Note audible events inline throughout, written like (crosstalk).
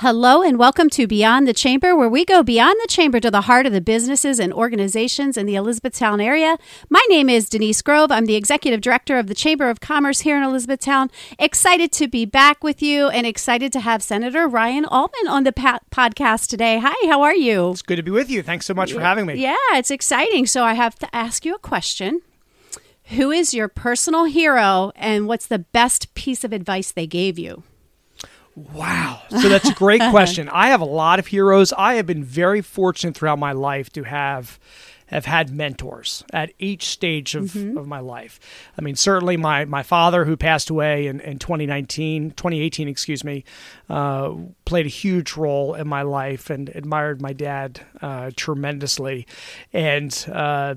Hello and welcome to Beyond the Chamber, where we go beyond the chamber to the heart of the businesses and organizations in the Elizabethtown area. My name is Denise Grove. I'm the executive director of the Chamber of Commerce here in Elizabethtown. Excited to be back with you and excited to have Senator Ryan Aument on the pa- podcast today. Hi, how are you? It's good to be with you. Thanks so much for having me. Yeah, it's exciting. So I have to ask you a question. Who is your personal hero and what's the best piece of advice they gave you? Wow. So that's a great (laughs) question. I have a lot of heroes. I have been very fortunate throughout my life to have have had mentors at each stage of, mm-hmm. of my life. I mean, certainly my, my father, who passed away in, in 2019, 2018, excuse me, uh, played a huge role in my life and admired my dad uh, tremendously. And uh,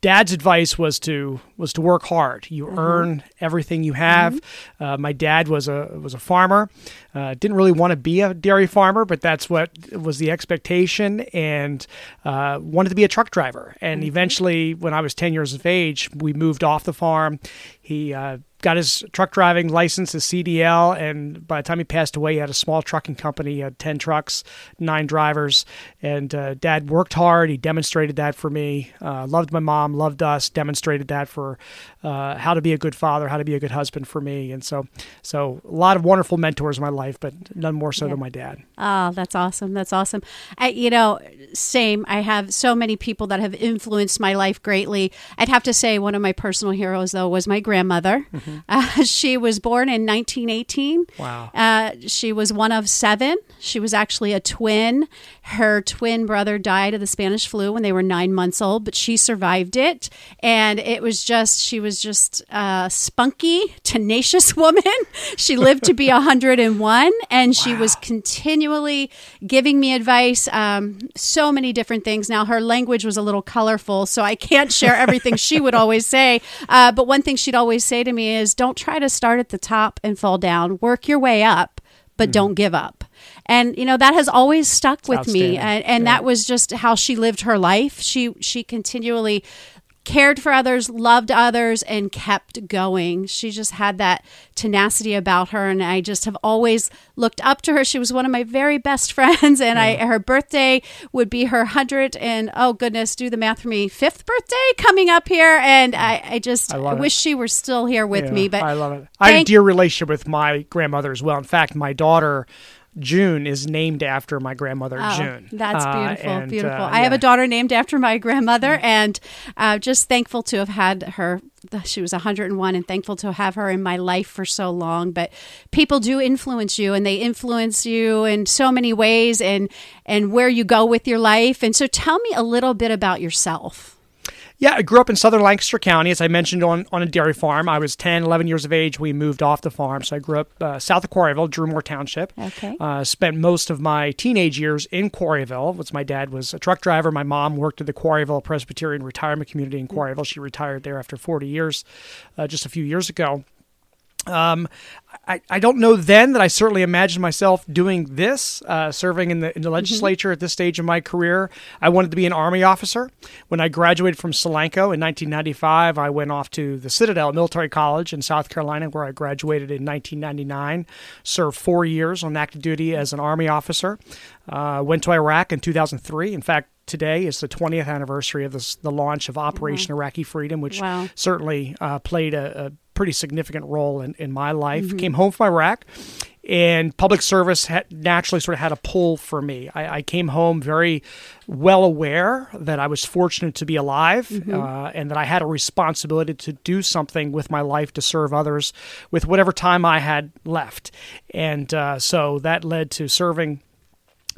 dad's advice was to was to work hard. You mm-hmm. earn everything you have. Mm-hmm. Uh, my dad was a was a farmer. Uh, didn't really want to be a dairy farmer, but that's what was the expectation, and uh, wanted to be a truck driver. And mm-hmm. eventually, when I was ten years of age, we moved off the farm. He uh, got his truck driving license, his CDL, and by the time he passed away, he had a small trucking company. He had 10 trucks, nine drivers, and uh, dad worked hard. He demonstrated that for me. Uh, loved my mom, loved us, demonstrated that for uh, how to be a good father, how to be a good husband for me. And so, so a lot of wonderful mentors in my life, but none more so yeah. than my dad. Oh, that's awesome. That's awesome. I, you know, same. I have so many people that have influenced my life greatly. I'd have to say one of my personal heroes, though, was my grandmother. Mm-hmm. Mm-hmm. Uh, (laughs) she was born in 1918. Wow. Uh, she was one of seven. She was actually a twin. Her twin brother died of the Spanish flu when they were nine months old, but she survived it. And it was just, she was just a spunky, (laughs) tenacious woman. (laughs) she lived to be 101, and she was continually giving me advice, um, so many different things. Now, her language was a little colorful, so I can't share everything she would always say. Uh, but one thing she'd always say to me is don't try to start at the top and fall down, work your way up, but mm-hmm. don't give up and you know that has always stuck with me and, and yeah. that was just how she lived her life she she continually cared for others, loved others, and kept going. She just had that tenacity about her, and I just have always looked up to her. She was one of my very best (laughs) friends, and. I her birthday would be her hundred and oh goodness, do the math for me, fifth birthday coming up here, and I, I just I wish she were still here with yeah, me. But I love it. I have a dear relationship with my grandmother as well. In fact, my daughter June is named after my grandmother oh, June. That's uh, beautiful, uh, and, beautiful. Uh, I have a daughter named after my grandmother, mm-hmm. and uh, just thankful to have had her. She was 101, and thankful to have her in my life for so long. But people do influence you, and they influence you in so many ways, and and where you go with your life. And so, tell me a little bit about yourself. Yeah, I grew up in southern Lancaster County, as I mentioned, on, on a dairy farm. I was 10, 11 years of age. We moved off the farm. So I grew up uh, south of Quarryville, Drumore Township. Okay. Uh, spent most of my teenage years in Quarryville. Was my dad was a truck driver. My mom worked at the Quarryville Presbyterian Retirement Community in Quarryville. She retired there after 40 years uh, just a few years ago. Um, I, I don't know then that I certainly imagined myself doing this, uh, serving in the, in the mm-hmm. legislature mm-hmm. at this stage of my career. I wanted to be an Army officer. When I graduated from Solanco in 1995, I went off to the Citadel Military College in South Carolina, where I graduated in 1999. Served four years on active duty as an Army officer. Uh, went to Iraq in 2003. In fact, today is the 20th anniversary of this, the launch of Operation mm-hmm. Iraqi Freedom, which wow. certainly uh, played a, a, pretty significant role in, in my life. Mm-hmm. Came home from Iraq, and public service had naturally sort of had a pull for me. I, I, came home very well aware that I was fortunate to be alive mm-hmm. uh, and that I had a responsibility to do something with my life to serve others with whatever time I had left. And uh, so that led to serving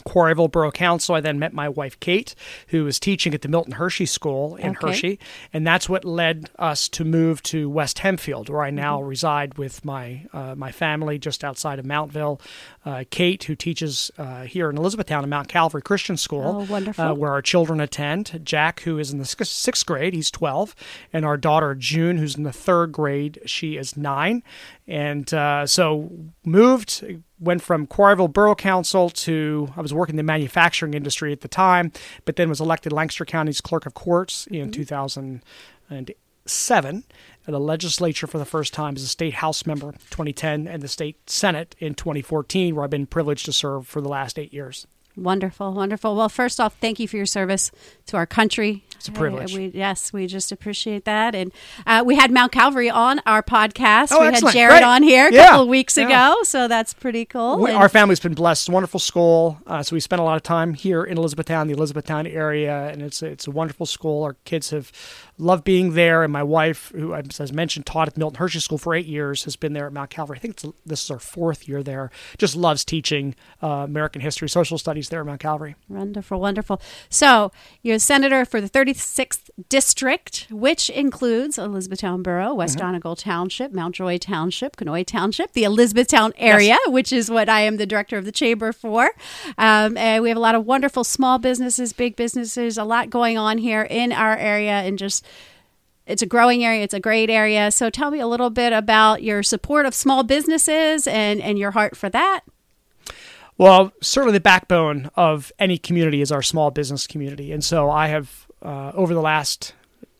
Quarryville Borough Council. I then met my wife Kate, who was teaching at the Milton Hershey School in okay. Hershey, and that's what led us to move to West Hempfield, where I now mm-hmm. reside with my uh, my family just outside of Mountville. Uh, Kate, who teaches uh, here in Elizabethtown at Mount Calvary Christian School, oh, uh, where our children attend. Jack, who is in the sixth grade, he's twelve, and our daughter June, who's in the third grade, she is nine, and uh, so moved went from Quarryville Borough Council to I was working in the manufacturing industry at the time, but then was elected Lancaster County's Clerk of Courts in mm-hmm. 2007, the legislature for the first time as a state House member 2010 and the state Senate in 2014, where I've been privileged to serve for the last eight years. Wonderful, wonderful. Well, first off, thank you for your service to our country. It's a privilege. We, yes, we just appreciate that. And uh, we had Mount Calvary on our podcast. Oh, we excellent. had Jared Great. on here a Yeah. couple of weeks Yeah. ago, so that's pretty cool. We, And- our family's been blessed. Wonderful school. Uh, so we spent a lot of time here in Elizabethtown, the Elizabethtown area, and it's it's a wonderful school. Our kids have loved being there, and my wife, who I- as mentioned taught at Milton Hershey School for eight years, has been there at Mount Calvary. I think it's, this is our fourth year there. Just loves teaching uh, American history, social studies there at Mount Calvary. Wonderful, wonderful. So you're a senator for the 36th district, which includes Elizabethtown Borough, West Mm-hmm. Donegal Township, Mount Joy Township, Conoy Township, the Elizabethtown area, which is what I am the director of the chamber for. Um, and we have a lot of wonderful small businesses, big businesses, a lot going on here in our area, and just it's a growing area. It's a great area. So tell me a little bit about your support of small businesses and and your heart for that. Well, certainly the backbone of any community is our small business community. And so I have, uh, over the last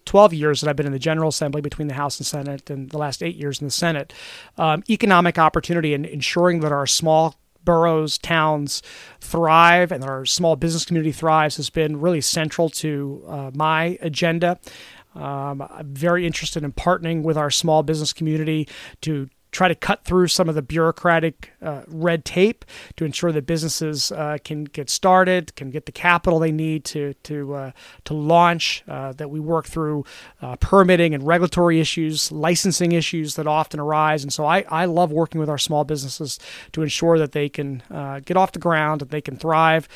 12 years that I've been in the General Assembly between the House and Senate, and the last eight years in the Senate, um, economic opportunity and ensuring that our small boroughs, towns thrive and our small business community thrives has been really central to uh, my agenda. Um, I'm very interested in partnering with our small business community to try to cut through some of the bureaucratic uh, red tape to ensure that businesses uh, can get started, can get the capital they need to to uh, to launch. Uh, that we work through uh, permitting and regulatory issues, licensing issues that often arise, and so I, I love working with our small businesses to ensure that they can uh, get off the ground, that they can thrive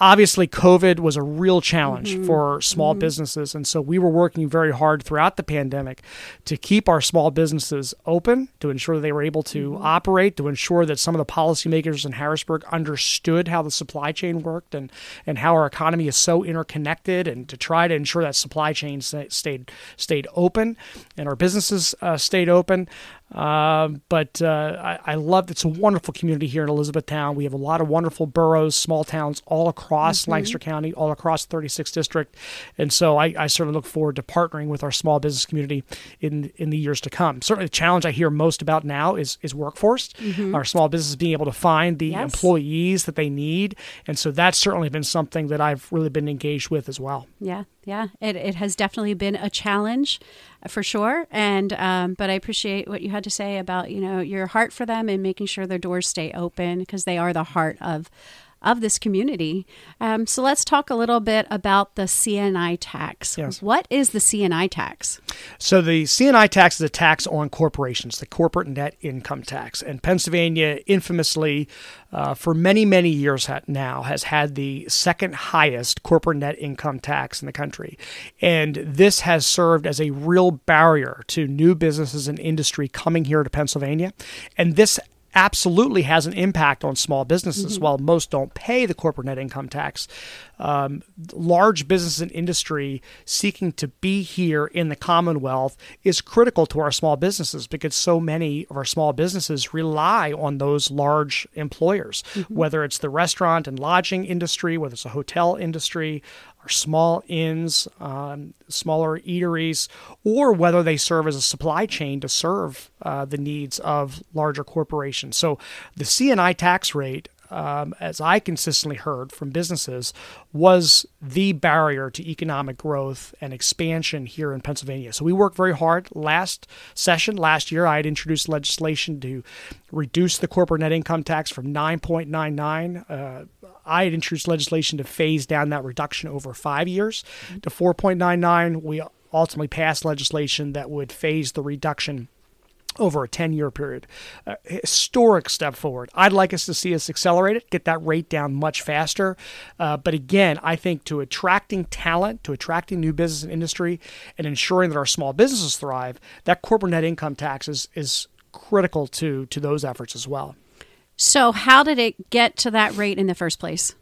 obviously covid was a real challenge mm-hmm. for small mm-hmm. businesses and so we were working very hard throughout the pandemic to keep our small businesses open to ensure that they were able to mm-hmm. operate to ensure that some of the policymakers in harrisburg understood how the supply chain worked and and how our economy is so interconnected and to try to ensure that supply chain stayed stayed open and our businesses uh, stayed open um, but uh, I, I love it's a wonderful community here in Elizabethtown. We have a lot of wonderful boroughs, small towns all across Lancaster County, all across the 36th district, and so I, I certainly look forward to partnering with our small business community in in the years to come. Certainly, the challenge I hear most about now is is workforce. Our small businesses being able to find the Yes. employees that they need, and so that's certainly been something that I've really been engaged with as well. Yeah, yeah. It, it has definitely been a challenge uh, for sure. And um, but I appreciate what you had to say about you know your heart for them and making sure their doors stay open because they are the heart of of this community. Um, so let's talk a little bit about the CNI tax. Yes. What is the CNI tax? So the CNI tax is a tax on corporations, the corporate net income tax, and Pennsylvania infamously, uh, for many many years ha- now, has had the second highest corporate net income tax in the country, and this has served as a real barrier to new businesses and industry coming here to Pennsylvania, and this absolutely has an impact on small businesses. While most don't pay the corporate net income tax, um, large business and industry seeking to be here in the Commonwealth is critical to our small businesses because so many of our small businesses rely on those large employers, whether it's the restaurant and lodging industry, whether it's a hotel industry, or small inns, um, smaller eateries, or whether they serve as a supply chain to serve uh, the needs of larger corporations. So the CNI tax rate um, as I consistently heard from businesses, was the barrier to economic growth and expansion here in Pennsylvania. So we worked very hard. Last session, last year, I had introduced legislation to reduce the corporate net income tax from 9.99. Uh, I had introduced legislation to phase down that reduction over five years to 4.99. We ultimately passed legislation that would phase the reduction over a 10 year period. A historic step forward. I'd like us to see us accelerate it, get that rate down much faster. Uh, but again, I think to attracting talent, to attracting new business and industry, and ensuring that our small businesses thrive, that corporate net income tax is, is critical to, to those efforts as well. So how did it get to that rate in the first place?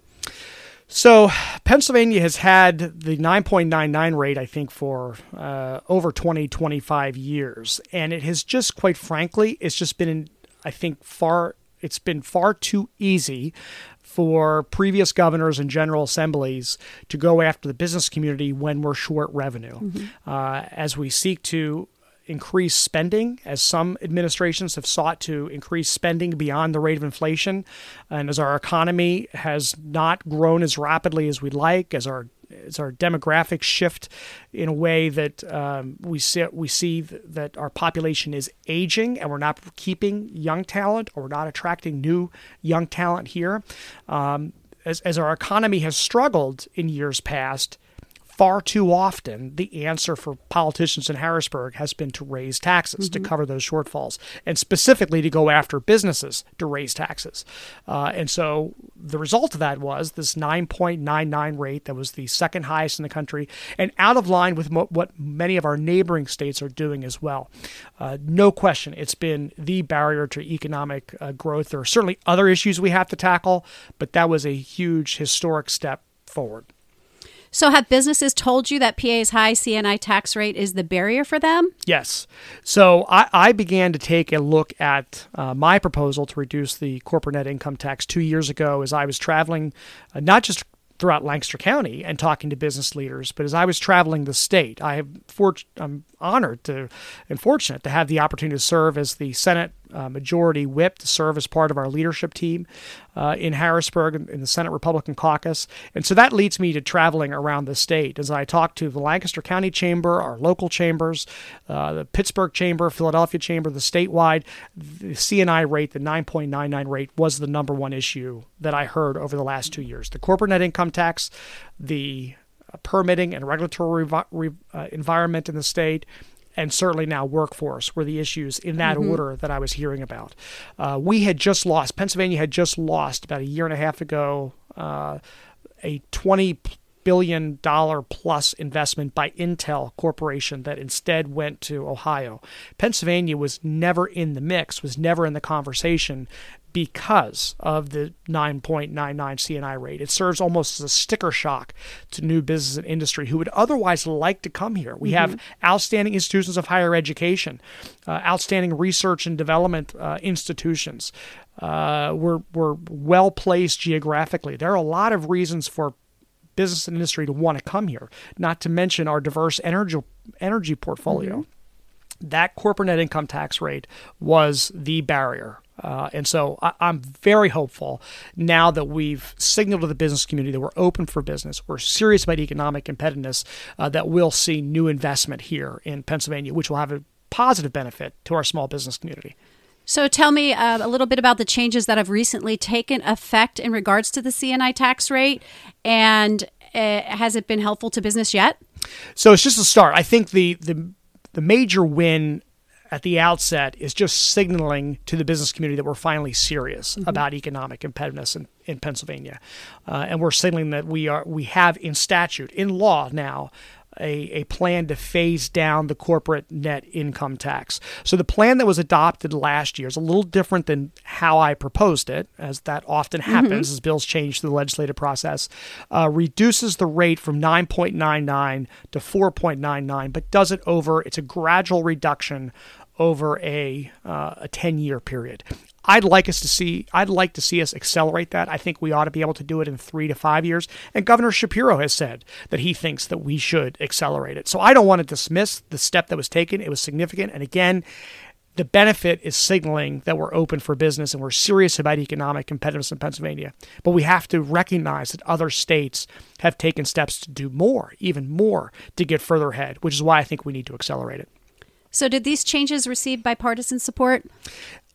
So Pennsylvania has had the 9.99 rate, I think, for uh, over 20, 25 years, and it has just, quite frankly, it's just been, I think, far. It's been far too easy for previous governors and general assemblies to go after the business community when we're short revenue, uh, as we seek to increase spending, as some administrations have sought to increase spending beyond the rate of inflation, and as our economy has not grown as rapidly as we'd like, as our as our demographics shift in a way that um, we see we see that our population is aging and we're not keeping young talent or we're not attracting new young talent here. Um, as, as our economy has struggled in years past, far too often the answer for politicians in Harrisburg has been to raise taxes mm-hmm. to cover those shortfalls, and specifically to go after businesses to raise taxes. Uh, and so the result of that was this 9.99 rate that was the second highest in the country and out of line with mo- what many of our neighboring states are doing as well. Uh, no question, it's been the barrier to economic uh, growth. There are certainly other issues we have to tackle, but that was a huge historic step forward. So, have businesses told you that PA's high CNI tax rate is the barrier for them? Yes. So, I, I began to take a look at uh, my proposal to reduce the corporate net income tax two years ago as I was traveling, uh, not just throughout Lancaster County and talking to business leaders. But as I was traveling the state, I have for, I'm honored to and fortunate to have the opportunity to serve as the Senate uh, Majority Whip, to serve as part of our leadership team uh, in Harrisburg in the Senate Republican Caucus. And so that leads me to traveling around the state as I talk to the Lancaster County Chamber, our local chambers, uh, the Pittsburgh Chamber, Philadelphia Chamber, the statewide. The CNI rate, the 9.99 rate, was the number one issue that I heard over the last two years. The corporate net income tax, the permitting and regulatory re- uh, environment in the state, and certainly now workforce were the issues in that mm-hmm. order that I was hearing about. Uh, we had just lost, Pennsylvania had just lost about a year and a half ago uh, a 20 billion dollar plus investment by Intel Corporation that instead went to Ohio. Pennsylvania was never in the mix, was never in the conversation because of the 9.99 CNI rate. It serves almost as a sticker shock to new business and industry who would otherwise like to come here. We mm-hmm. have outstanding institutions of higher education, uh, outstanding research and development uh, institutions. Uh, we're, we're well placed geographically. There are a lot of reasons for business and industry to want to come here, not to mention our diverse energy, energy portfolio. Mm-hmm. That corporate net income tax rate was the barrier uh, and so I, am very hopeful now that we've signaled to the business community that we're open for business, we're serious about economic competitiveness, uh, that we'll see new investment here in Pennsylvania, which will have a positive benefit to our small business community. So tell me uh, a little bit about the changes that have recently taken effect in regards to the CNI tax rate, and uh, has it been helpful to business yet? So it's just a start. I think the the the major win at the outset is just signaling to the business community that we're finally serious mm-hmm. about economic competitiveness in, in Pennsylvania, uh, and we're signaling that we are we have in statute in law now a, a plan to phase down the corporate net income tax. So the plan that was adopted last year is a little different than how I proposed it, as that often mm-hmm. happens mm-hmm. as bills change through the legislative process. Uh, reduces the rate from 9.99 to 4.99, but does it over. It's a gradual reduction over a uh, a 10 year period. I'd like us to see I'd like to see us accelerate that. I think we ought to be able to do it in 3 to 5 years and Governor Shapiro has said that he thinks that we should accelerate it. So I don't want to dismiss the step that was taken. It was significant and again the benefit is signaling that we're open for business and we're serious about economic competitiveness in Pennsylvania. But we have to recognize that other states have taken steps to do more, even more, to get further ahead, which is why I think we need to accelerate it. So, did these changes receive bipartisan support?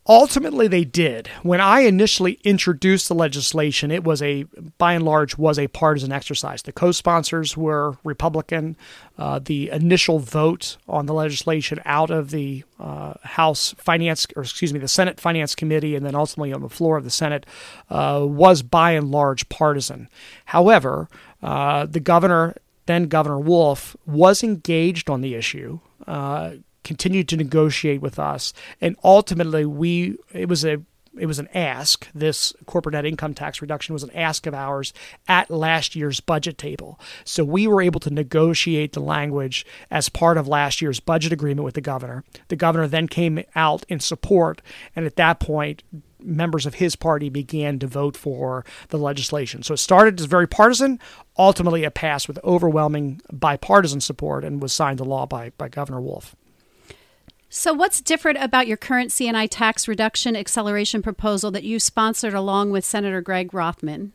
Ultimately, they did. When I initially introduced the legislation, it was a, by and large, was a partisan exercise. The co-sponsors were Republican. Uh, the initial vote on the legislation out of the uh, House Finance, or excuse me, the Senate Finance Committee, and then ultimately on the floor of the Senate, uh, was by and large partisan. However, uh, the governor, then Governor Wolf, was engaged on the issue. Continued to negotiate with us, and ultimately we it was a it was an ask. This corporate net income tax reduction was an ask of ours at last year's budget table. So we were able to negotiate the language as part of last year's budget agreement with the governor. The governor then came out in support, and at that point, members of his party began to vote for the legislation. So it started as very partisan. Ultimately, it passed with overwhelming bipartisan support and was signed into law by, by Governor Wolf. So, what's different about your current CNI tax reduction acceleration proposal that you sponsored along with Senator Greg Rothman?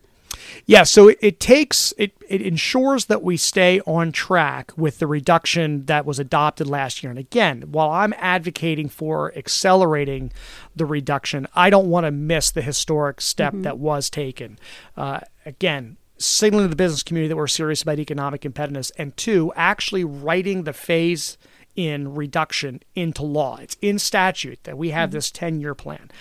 Yeah, so it, it, takes it it ensures that we stay on track with the reduction that was adopted last year. And again, while I'm advocating for accelerating the reduction, I don't want to miss the historic step mm-hmm. that was taken. Uh, again, signaling to the business community that we're serious about economic competitiveness, and two, actually writing the phase in reduction into law. It's in statute that we have mm-hmm. this 10 year plan.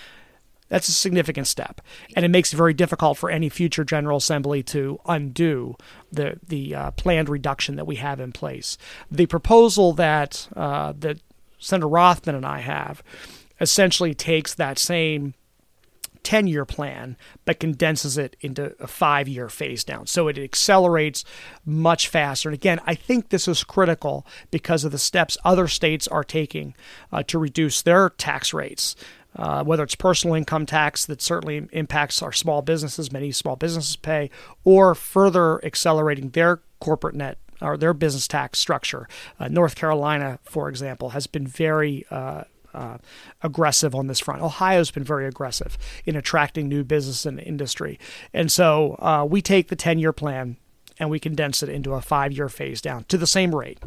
That's a significant step, and it makes it very difficult for any future General Assembly to undo the the uh, planned reduction that we have in place. The proposal that uh, that Senator Rothman and I have essentially takes that same 10 year plan, but condenses it into a five year phase down. So it accelerates much faster. And again, I think this is critical because of the steps other states are taking uh, to reduce their tax rates uh, whether it's personal income tax that certainly impacts our small businesses, many small businesses pay, or further accelerating their corporate net or their business tax structure. Uh, North Carolina, for example, has been very uh, uh, aggressive on this front. Ohio's been very aggressive in attracting new business and industry. And so uh, we take the 10 year plan and we condense it into a five year phase down to the same rate.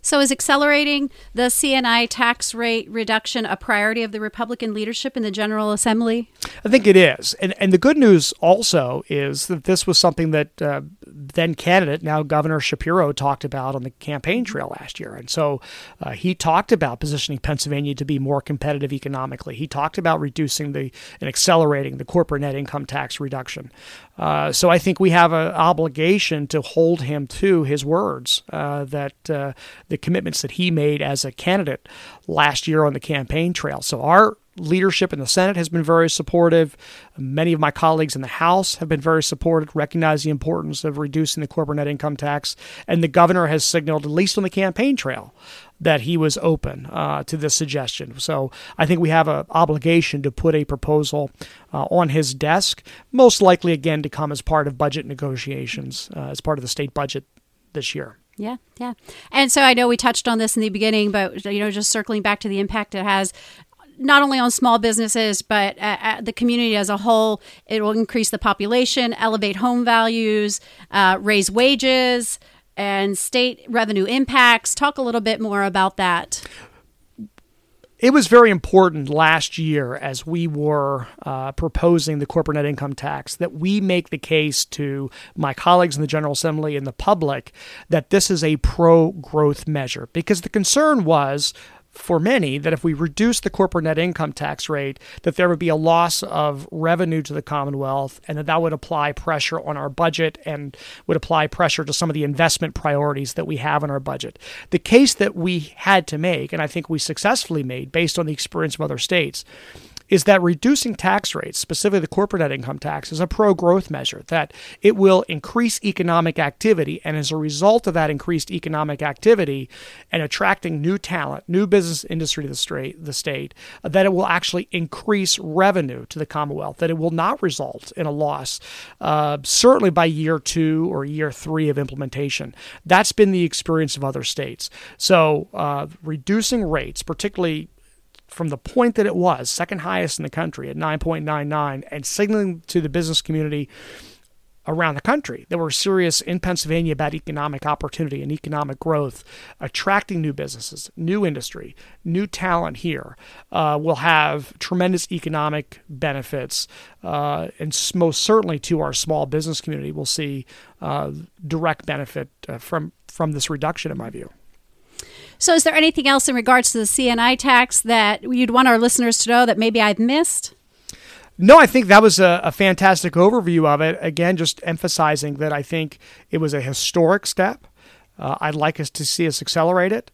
So, is accelerating the CNI tax rate reduction a priority of the Republican leadership in the General Assembly? I think it is. And, and the good news also is that this was something that uh, then candidate, now Governor Shapiro, talked about on the campaign trail last year. And so uh, he talked about positioning Pennsylvania to be more competitive economically. He talked about reducing the and accelerating the corporate net income tax reduction. Uh, so I think we have an obligation to hold him to his words uh, that uh, the commitments that he made as a candidate last year on the campaign trail. So our leadership in the Senate has been very supportive. Many of my colleagues in the House have been very supportive, recognize the importance of reducing the corporate net income tax. And the governor has signaled, at least on the campaign trail, that he was open uh, to this suggestion. So I think we have an obligation to put a proposal uh, on his desk, most likely again to come as part of budget negotiations, uh, as part of the state budget this year. Yeah, yeah. And so I know we touched on this in the beginning, but you know, just circling back to the impact it has not only on small businesses but the community as a whole. It will increase the population, elevate home values, uh, raise wages, and state revenue impacts. Talk a little bit more about that. It was very important last year as we were uh, proposing the corporate net income tax that we make the case to my colleagues in the General Assembly and the public that this is a pro growth measure. Because the concern was for many that if we reduce the corporate net income tax rate, that there would be a loss of revenue to the Commonwealth, and that that would apply pressure on our budget and would apply pressure to some of the investment priorities that we have in our budget. The case that we had to make, and I think we successfully made based on the experience of other states, is that reducing tax rates, specifically the corporate net income tax, is a pro growth measure, that it will increase economic activity. And as a result of that increased economic activity and attracting new talent, new business industry to the state, the state that it will actually increase revenue to the Commonwealth, that it will not result in a loss, uh, certainly by year two or year three of implementation. That's been the experience of other states. So uh, reducing rates, particularly from the point that it was second highest in the country at 9.99 and signaling to the business community around the country that were serious in Pennsylvania about economic opportunity and economic growth, attracting new businesses, new industry, new talent here uh, will have tremendous economic benefits, uh, and most certainly to our small business community, we'll see uh, direct benefit uh, from from this reduction, in my view. So, is there anything else in regards to the CNI tax that you'd want our listeners to know that maybe I've missed? No, I think that was a, a, fantastic overview of it. Again, just emphasizing that I think it was a historic step. Uh, I'd like us to see us accelerate it,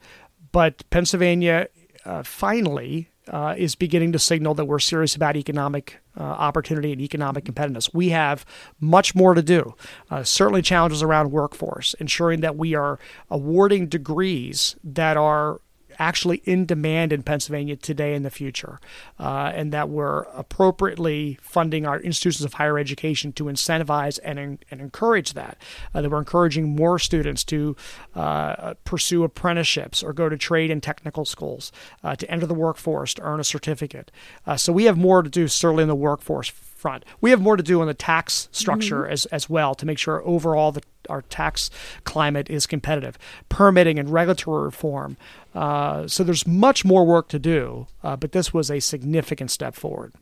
but Pennsylvania uh, finally uh, is beginning to signal that we're serious about economic uh, opportunity and economic competitiveness. We have much more to do. Uh, certainly, challenges around workforce, ensuring that we are awarding degrees that are actually in demand in Pennsylvania today and the future, uh, and that we're appropriately funding our institutions of higher education to incentivize and, and encourage that. Uh, that we're encouraging more students to uh, pursue apprenticeships or go to trade and technical schools, uh, to enter the workforce, to earn a certificate. Uh, so we have more to do, certainly in the workforce front. We have more to do on the tax structure mm-hmm. as, as well to make sure overall the, our tax climate is competitive. Permitting and regulatory reform. Uh, so there's much more work to do, uh, but this was a significant step forward.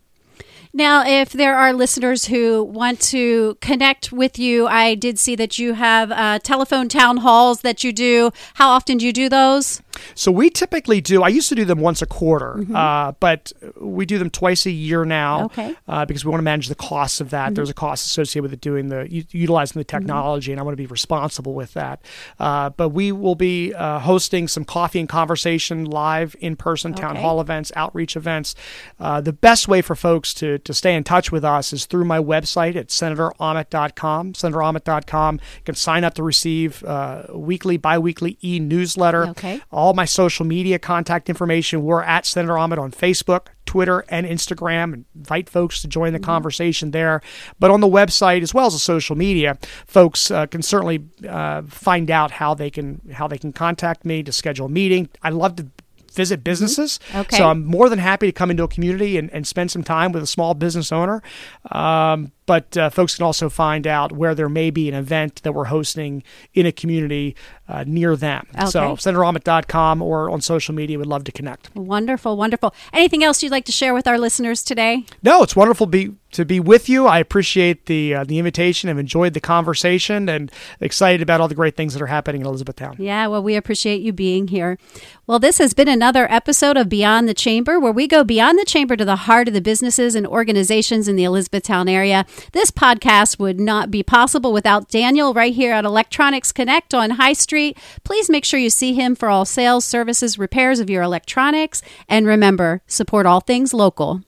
Now, if there are listeners who want to connect with you, I did see that you have uh, telephone town halls that you do. How often do you do those? So we typically do. I used to do them once a quarter, mm-hmm. uh, but we do them twice a year now. Okay. Uh, because we want to manage the costs of that. Mm-hmm. There's a cost associated with it doing the utilizing the mm-hmm. technology, mm-hmm. and I want to be responsible with that. Uh, but we will be uh, hosting some coffee and conversation live in person town okay. hall events, outreach events. Uh, the best way for folks to to stay in touch with us is through my website at senatoraument.com. Senatoraument.com. You can sign up to receive uh, weekly, biweekly e newsletter. Okay. All my social media contact information. We're at Senator Aument on Facebook, Twitter, and Instagram. And invite folks to join the mm-hmm. conversation there. But on the website as well as the social media, folks uh, can certainly uh, find out how they can how they can contact me to schedule a meeting. I love to visit mm-hmm. businesses. Mm-hmm. Okay. So I'm more than happy to come into a community and, and spend some time with a small business owner. Um, but uh, folks can also find out where there may be an event that we're hosting in a community uh, near them. Okay. So senatoraument.com or on social media would love to connect. Wonderful, wonderful. Anything else you'd like to share with our listeners today? No, it's wonderful to be to be with you. I appreciate the uh, the invitation. I've enjoyed the conversation and excited about all the great things that are happening in Elizabethtown. Yeah, well, we appreciate you being here. Well, this has been another episode of Beyond the Chamber, where we go beyond the chamber to the heart of the businesses and organizations in the Elizabethtown area. This podcast would not be possible without Daniel right here at Electronics Connect on High Street. Please make sure you see him for all sales, services, repairs of your electronics. And remember, support all things local.